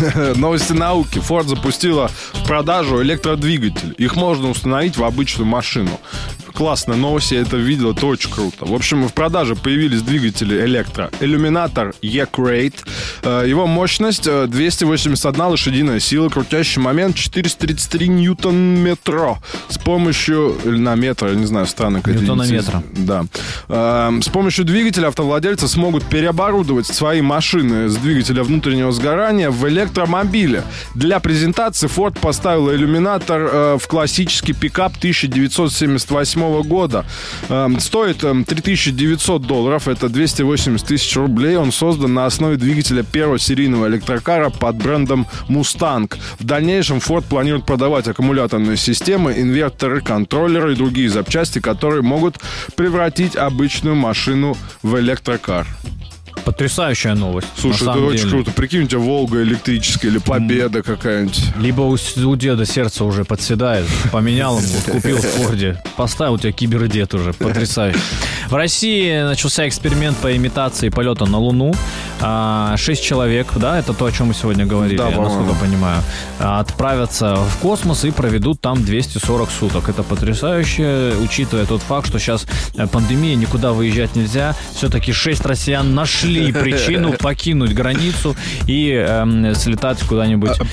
Новости науки. Ford запустила в продажу электродвигатель. Их можно установить в обычную машину. Классная новость, я это видел, это очень круто. В общем, в продаже появились двигатели электро. Иллюминатор E-Crate. Э, его мощность 281 лошадиная сила, крутящий момент 433 ньютон-метро. С помощью... Или на метр, я не знаю, странно. Ньютона-метра. Да. Э, С помощью двигателя автовладельцы смогут переоборудовать свои машины с двигателя внутреннего сгорания в электромобили. Для презентации Ford поставила иллюминатор э, в классический пикап 1978 года. Э, Стоит э, 3900 долларов, это 280 тысяч рублей. Он создан на основе двигателя первого серийного электрокара под брендом Mustang. В дальнейшем Ford планирует продавать аккумуляторные системы, инверторы, контроллеры и другие запчасти, которые могут превратить обычную машину в электрокар. Потрясающая новость. Слушай, это очень деле. круто. Прикинь, у тебя Волга электрическая или Победа какая-нибудь. Либо у, у деда сердце уже подседает, поменял ему, купил в Форде, поставил у тебя кибердед уже, потрясающе. В России начался эксперимент по имитации полета на Луну. А, Шесть человек, да, это то, о чем мы сегодня говорили, Да, я насколько понимаю, а, отправятся в космос и проведут там 240 суток. Это потрясающе, учитывая тот факт, что сейчас э, пандемия, никуда выезжать нельзя. Все-таки шесть россиян нашли причину покинуть границу и эм, слетать куда-нибудь А,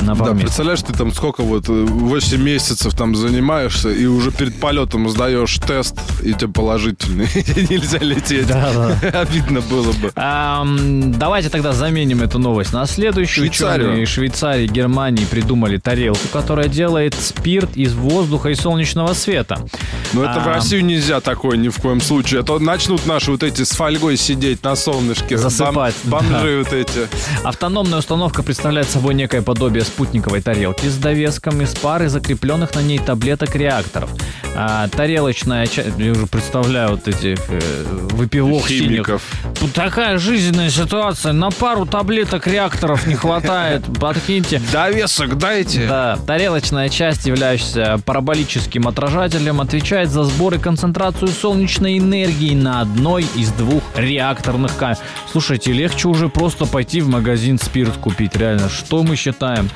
на пару Да, месяцев. представляешь, ты там сколько вот, э, 8 месяцев там занимаешься, и уже перед полетом сдаешь тест, и тебе положительный. Нельзя лететь. Да, Обидно было бы. Ам, давайте тогда заменим эту новость на следующую. Швейцарию. Ученые Швейцарии, Германии придумали тарелку, которая делает спирт из воздуха и солнечного света. Но это в А. Россию нельзя такое ни в коем случае. А то начнут наши вот эти с фольгой сидеть на солнышке. Засыпать, Бом- Бомжи вот эти. Автономная установка представляет собой некое подобие спутниковой тарелки с довеском из пары закрепленных на ней таблеток реакторов. А, тарелочная часть, я уже представляю вот этих э, выпивок Химиков. синих. Тут такая жизненная ситуация, на пару таблеток реакторов не хватает, подкиньте. Довесок дайте. Да, тарелочная часть, являющаяся параболическим отражателем, отвечает за сбор и концентрацию солнечной энергии на одной из двух реакторных камер. Слушайте, легче уже просто пойти в магазин спирт купить, реально. Что мы считаем?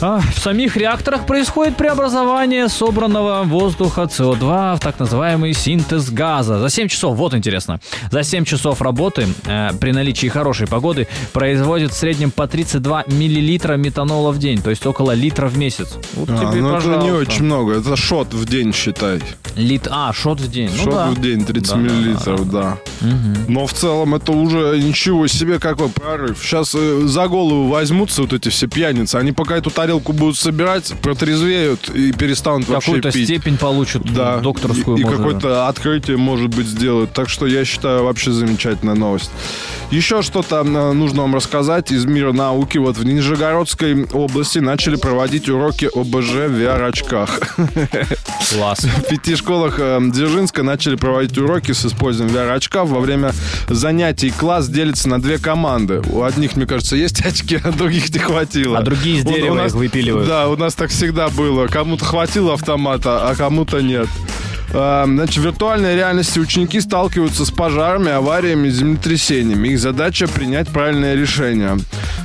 А, в самих реакторах происходит преобразование собранного воздуха СО2 в так называемый синтез газа. За 7 часов, вот интересно, за 7 часов работы э, при наличии хорошей погоды производит в среднем по 32 миллилитра метанола в день, то есть около литра в месяц. Вот А, тебе, ну это не очень много. Это шот в день, считай. Лит... А, шот в день. Ну Шот да. в день, 30 Да, да, миллилитров, да. Но в целом это уже ничего себе какой прорыв. Сейчас э, за голову возьмутся вот эти все пьяницы. Они пока эту тарелку будут собирать, протрезвеют и перестанут вообще Какую-то пить. степень получат Да, докторскую. и, и можно. какое-то открытие, может быть, сделают. Так что я считаю, вообще замечательная новость. Еще что-то нужно вам рассказать из мира науки. Вот в Нижегородской области начали проводить уроки ОБЖ в VR-очках. Класс. В пяти школах э, Дзержинска начали проводить уроки с использованием VR-очков. Во время занятий класс делится на две команды. У одних, мне кажется, есть очки, а других не хватило. А другие из У- у дерева нас- выпиливают. Да, у нас так всегда было. Кому-то хватило автомата, а кому-то нет. А, Значит, в виртуальной реальности ученики сталкиваются с пожарами, авариями, землетрясениями. Их задача принять правильное решение.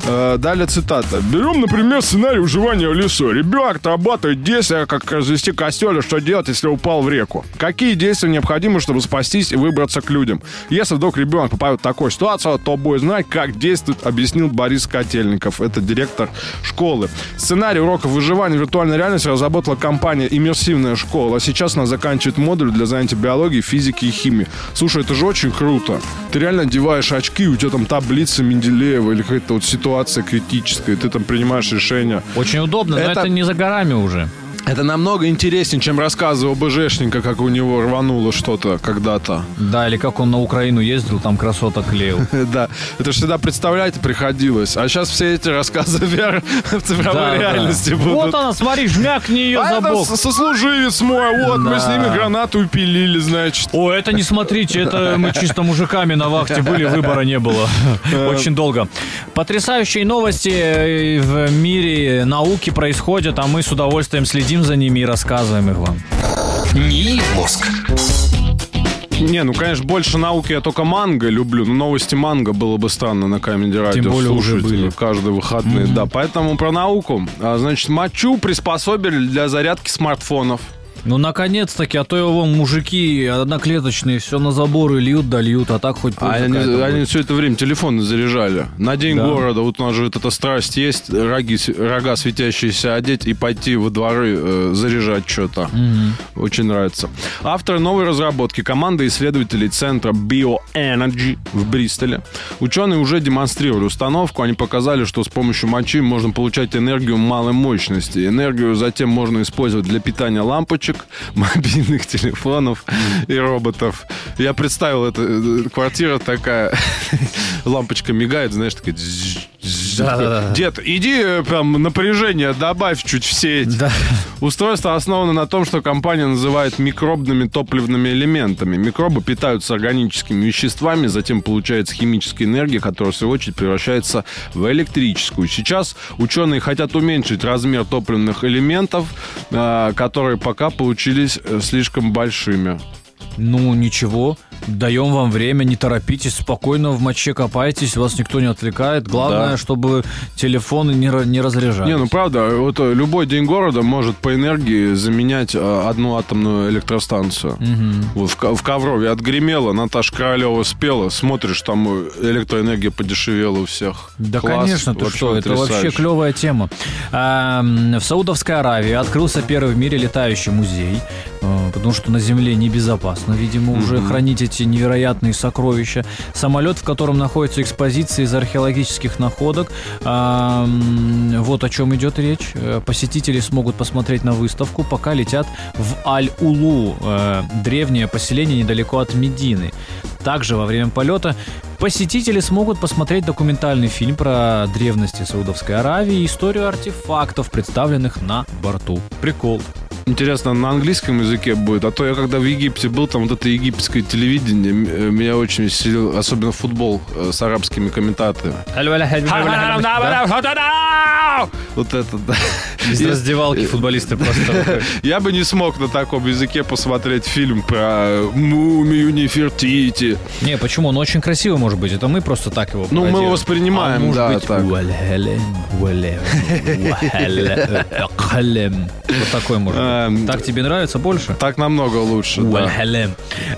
А, Далее цитата. Берем, например, сценарий выживания в лесу. Ребенок отрабатывает действия, как развести костер, что делать, если упал в реку. Какие действия необходимы, чтобы спастись и выбраться к людям? Если вдруг ребенок попадет в такую ситуацию, то будет знать, как действует, объяснил Борис Котельников. Это директор школы. Сценарий уроков выживания в виртуальной реальности разработала компания «Иммерсивная школа». Сейчас она заканчивает модуль для занятий биологии, физики и химии. Слушай, это же очень круто. Ты реально одеваешь очки, у тебя там таблица Менделеева или какая-то вот ситуация критическая, ты там принимаешь решения. Очень удобно, но Это- это не за горами уже. Это намного интереснее, чем рассказы ОБЖшника, как у него рвануло что-то когда-то. Да, или как он на Украину ездил, там красоток клеил. Да, это же всегда представлять приходилось. А сейчас все эти рассказы в цифровой реальности будут. Вот она, смотри, жмякни ее а за это бок. сослуживец мой, вот, мы с ними гранату упилили, значит. О, это не смотрите, это мы чисто мужиками на вахте были, выбора не было. Очень долго. Потрясающие новости э, в мире науки происходят, а мы с удовольствием следим за ними и рассказываем их вам. НИИ «Мозг». Не, ну, конечно, больше науки я только манго люблю. Но новости манго было бы странно на Камеди Радио более уже слушать были. э, каждые выходные. Да, поэтому про науку. А, Значит, мочу приспособили для зарядки смартфонов. Ну, наконец-таки, а то его мужики одноклеточные все на заборы льют, да льют, а так хоть А они, они все это время телефоны заряжали. На день Да. города, вот у нас же вот эта страсть есть, роги, рога светящиеся одеть и пойти во дворы э, заряжать что-то. Очень нравится. Авторы новой разработки, команда исследователей центра BioEnergy в Бристоле. Ученые уже демонстрировали установку. Они показали, что с помощью мочи можно получать энергию малой мощности. Энергию затем можно использовать для питания лампочек, мобильных телефонов и роботов. Я представил, это э, квартира такая, лампочка мигает, знаешь, такая... дзз, дзз. Да-да-да. Дед, иди э, прям напряжение добавь чуть в сеть. Да. Устройство основано на том, что компания называет микробными топливными элементами. Микробы питаются органическими веществами, затем получается химическая энергия, которая в свою очередь превращается в электрическую. Сейчас ученые хотят уменьшить размер топливных элементов, а, которые пока получились э, слишком большими. Ну, ничего, даем вам время, не торопитесь, спокойно в моче копайтесь, вас никто не отвлекает. Главное, Да. чтобы телефоны не, не разряжались. Не, ну правда, вот э, любой день города может по энергии заменять э, одну атомную электростанцию. Вот в, в Коврове отгремело, Наташа Королева спела, смотришь, там э, электроэнергия подешевела у всех. Да, Класс, конечно, ты что, это вообще клевая тема. А, в Саудовской Аравии открылся первый в мире летающий музей, потому что на Земле небезопасно, видимо, уже хранить эти невероятные сокровища. Самолет, в котором находятся экспозиции из археологических находок. А, вот о чем идет речь. Э, Посетители смогут посмотреть на выставку, пока летят в Аль-Улу, э, древнее поселение недалеко от Медины. Также во время полета посетители смогут посмотреть документальный фильм про древности Саудовской Аравии и историю артефактов, представленных на борту. Прикол. Интересно, на английском языке будет? А то я когда в Египте был, там вот это египетское телевидение, э, меня очень веселил, особенно футбол э, с арабскими комментаторами. Вот это, да. Из раздевалки футболисты просто... Я бы не смог на таком языке посмотреть фильм про мумию Нефертити. Не, почему? Он очень красивый может быть. Это мы просто так его Ну, мы пародируем. воспринимаем, А да, быть, так. Вот такой может Эм. Так тебе нравится больше? Так намного лучше, да.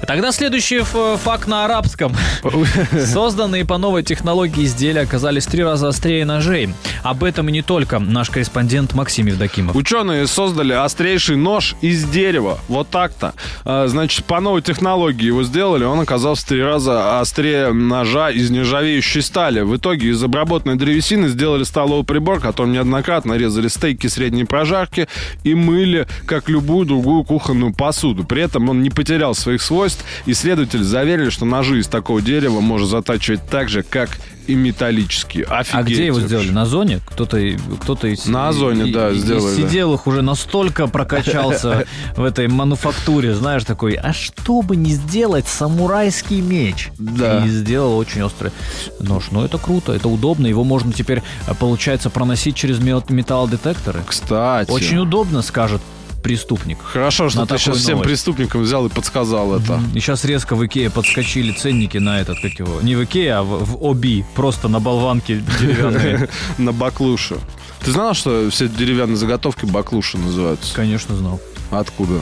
Тогда следующий факт на арабском. Созданные по новой технологии изделия оказались три раза острее ножей. Об этом и не только наш корреспондент Максим Евдокимов. Ученые создали острейший нож из дерева. Вот так-то. А, Значит, по новой технологии его сделали. Он оказался в три раза острее ножа из нержавеющей стали. В итоге из обработанной древесины сделали столовый прибор, которым неоднократно резали стейки средней прожарки и мыли, как любую другую кухонную посуду. При этом он не потерял своих свойств. Исследователи заверили, что ножи из такого дерева можно затачивать так же, как и металлические. А Офигеть где его сделали? На зоне? Кто-то, кто-то из... На Озоне, и- да, и- сделали, Из сиделых уже настолько прокачался в этой мануфактуре, знаешь, такой, а что бы не сделать самурайский меч? Да. И сделал очень острый нож. Ну, это круто, это удобно. Его можно теперь, э, получается, проносить через металлодетекторы. Кстати. Очень удобно, скажет преступник. Хорошо, что На ты сейчас всем новость. преступникам взял и подсказал это. И сейчас резко в Икее подскочили ценники на этот, как его, не в Икее, а в, в Оби, просто на болванке деревянные. На баклушу. Ты знал, что все деревянные заготовки баклуши называются? Конечно, знал. Откуда?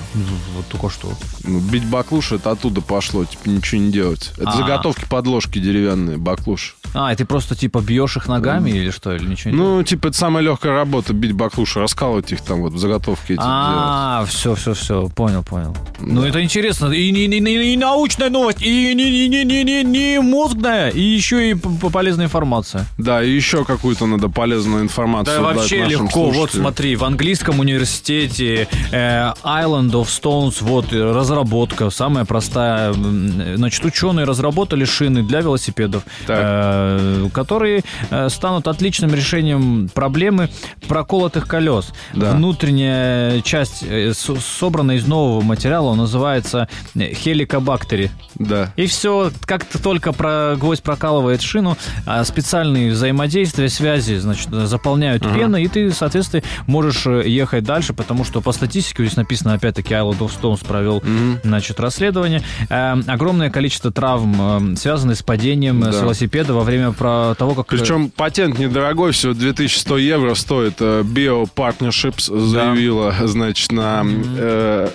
Вот только что. Ну, бить баклуши, это оттуда пошло, типа ничего не делать. Это А. заготовки подложки деревянные, баклуши. А, и ты просто типа бьешь их ногами или что? Или ничего не Ну, типа, это самая легкая работа, бить баклуши, раскалывать их там вот в заготовке эти. А, все, все, все, понял, понял. Ну это интересно, и, не- не- и научная новость, и не, не, не, не, не, не мозгная, и еще и полезная информация. Да, и еще какую-то надо полезную информацию Да вообще легко. Вот слушателям. смотри, в английском университете э, Island of Stones, вот э, разработка, самая простая. Значит, ученые разработали шины для велосипедов, э, которые э, станут отличным решением проблемы проколотых колес. Да. Внутренняя часть э, со- собрана из нового материала, называется э, хеликобактери. Да. И все, как ты только про гвоздь прокалывает шину, а специальные взаимодействия, связи, значит, заполняют пеной, и ты, соответственно, можешь э, ехать дальше, потому что по статистике здесь написано, опять-таки, Island of Stones провел, значит, расследование. Э, огромное количество травм, э, связанных с падением э, с Да. велосипеда во время про того, как... э, Причем патент недорогой, всего 2100 евро стоит. Э, Bio Partnerships заявила, значит, на... э,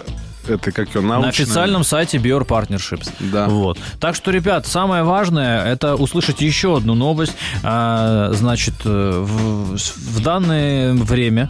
это как ее, научное... На официальном сайте Bior Partnerships. Да. Вот. Так что, ребят, самое важное это услышать еще одну новость. А, значит, в, в данное время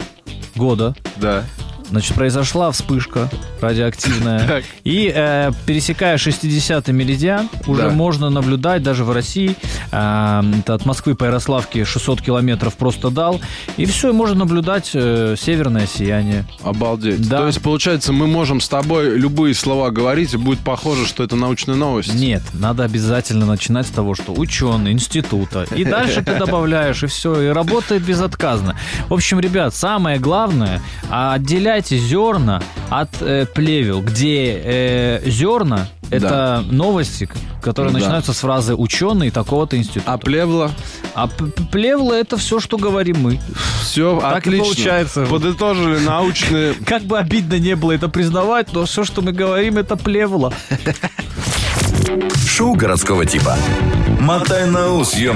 года Да. Значит, произошла вспышка радиоактивная. Так. И э, пересекая 60-й меридиан, уже Да. можно наблюдать даже в России. э, это от Москвы по Ярославке 600 километров просто дал. И все, и можно наблюдать э, северное сияние. Обалдеть. Да. То есть, получается, мы можем с тобой любые слова говорить, и будет похоже, что это научная новость. Нет, надо обязательно начинать с того, что ученый института. И дальше ты добавляешь, и все, и работает безотказно. В общем, ребят, самое главное, а, отделяйте зерна от э, плевел, где э, зерна это новости, к- которые Да. начинаются с фразы ученый такого-то института. А плевла? А плевла это все, что говорим мы. Все, Так и отлично. получается. Подытожили научные... Как бы обидно не было это признавать, но все, что мы говорим, это плевла. Шоу городского типа. Мотай на ус, ё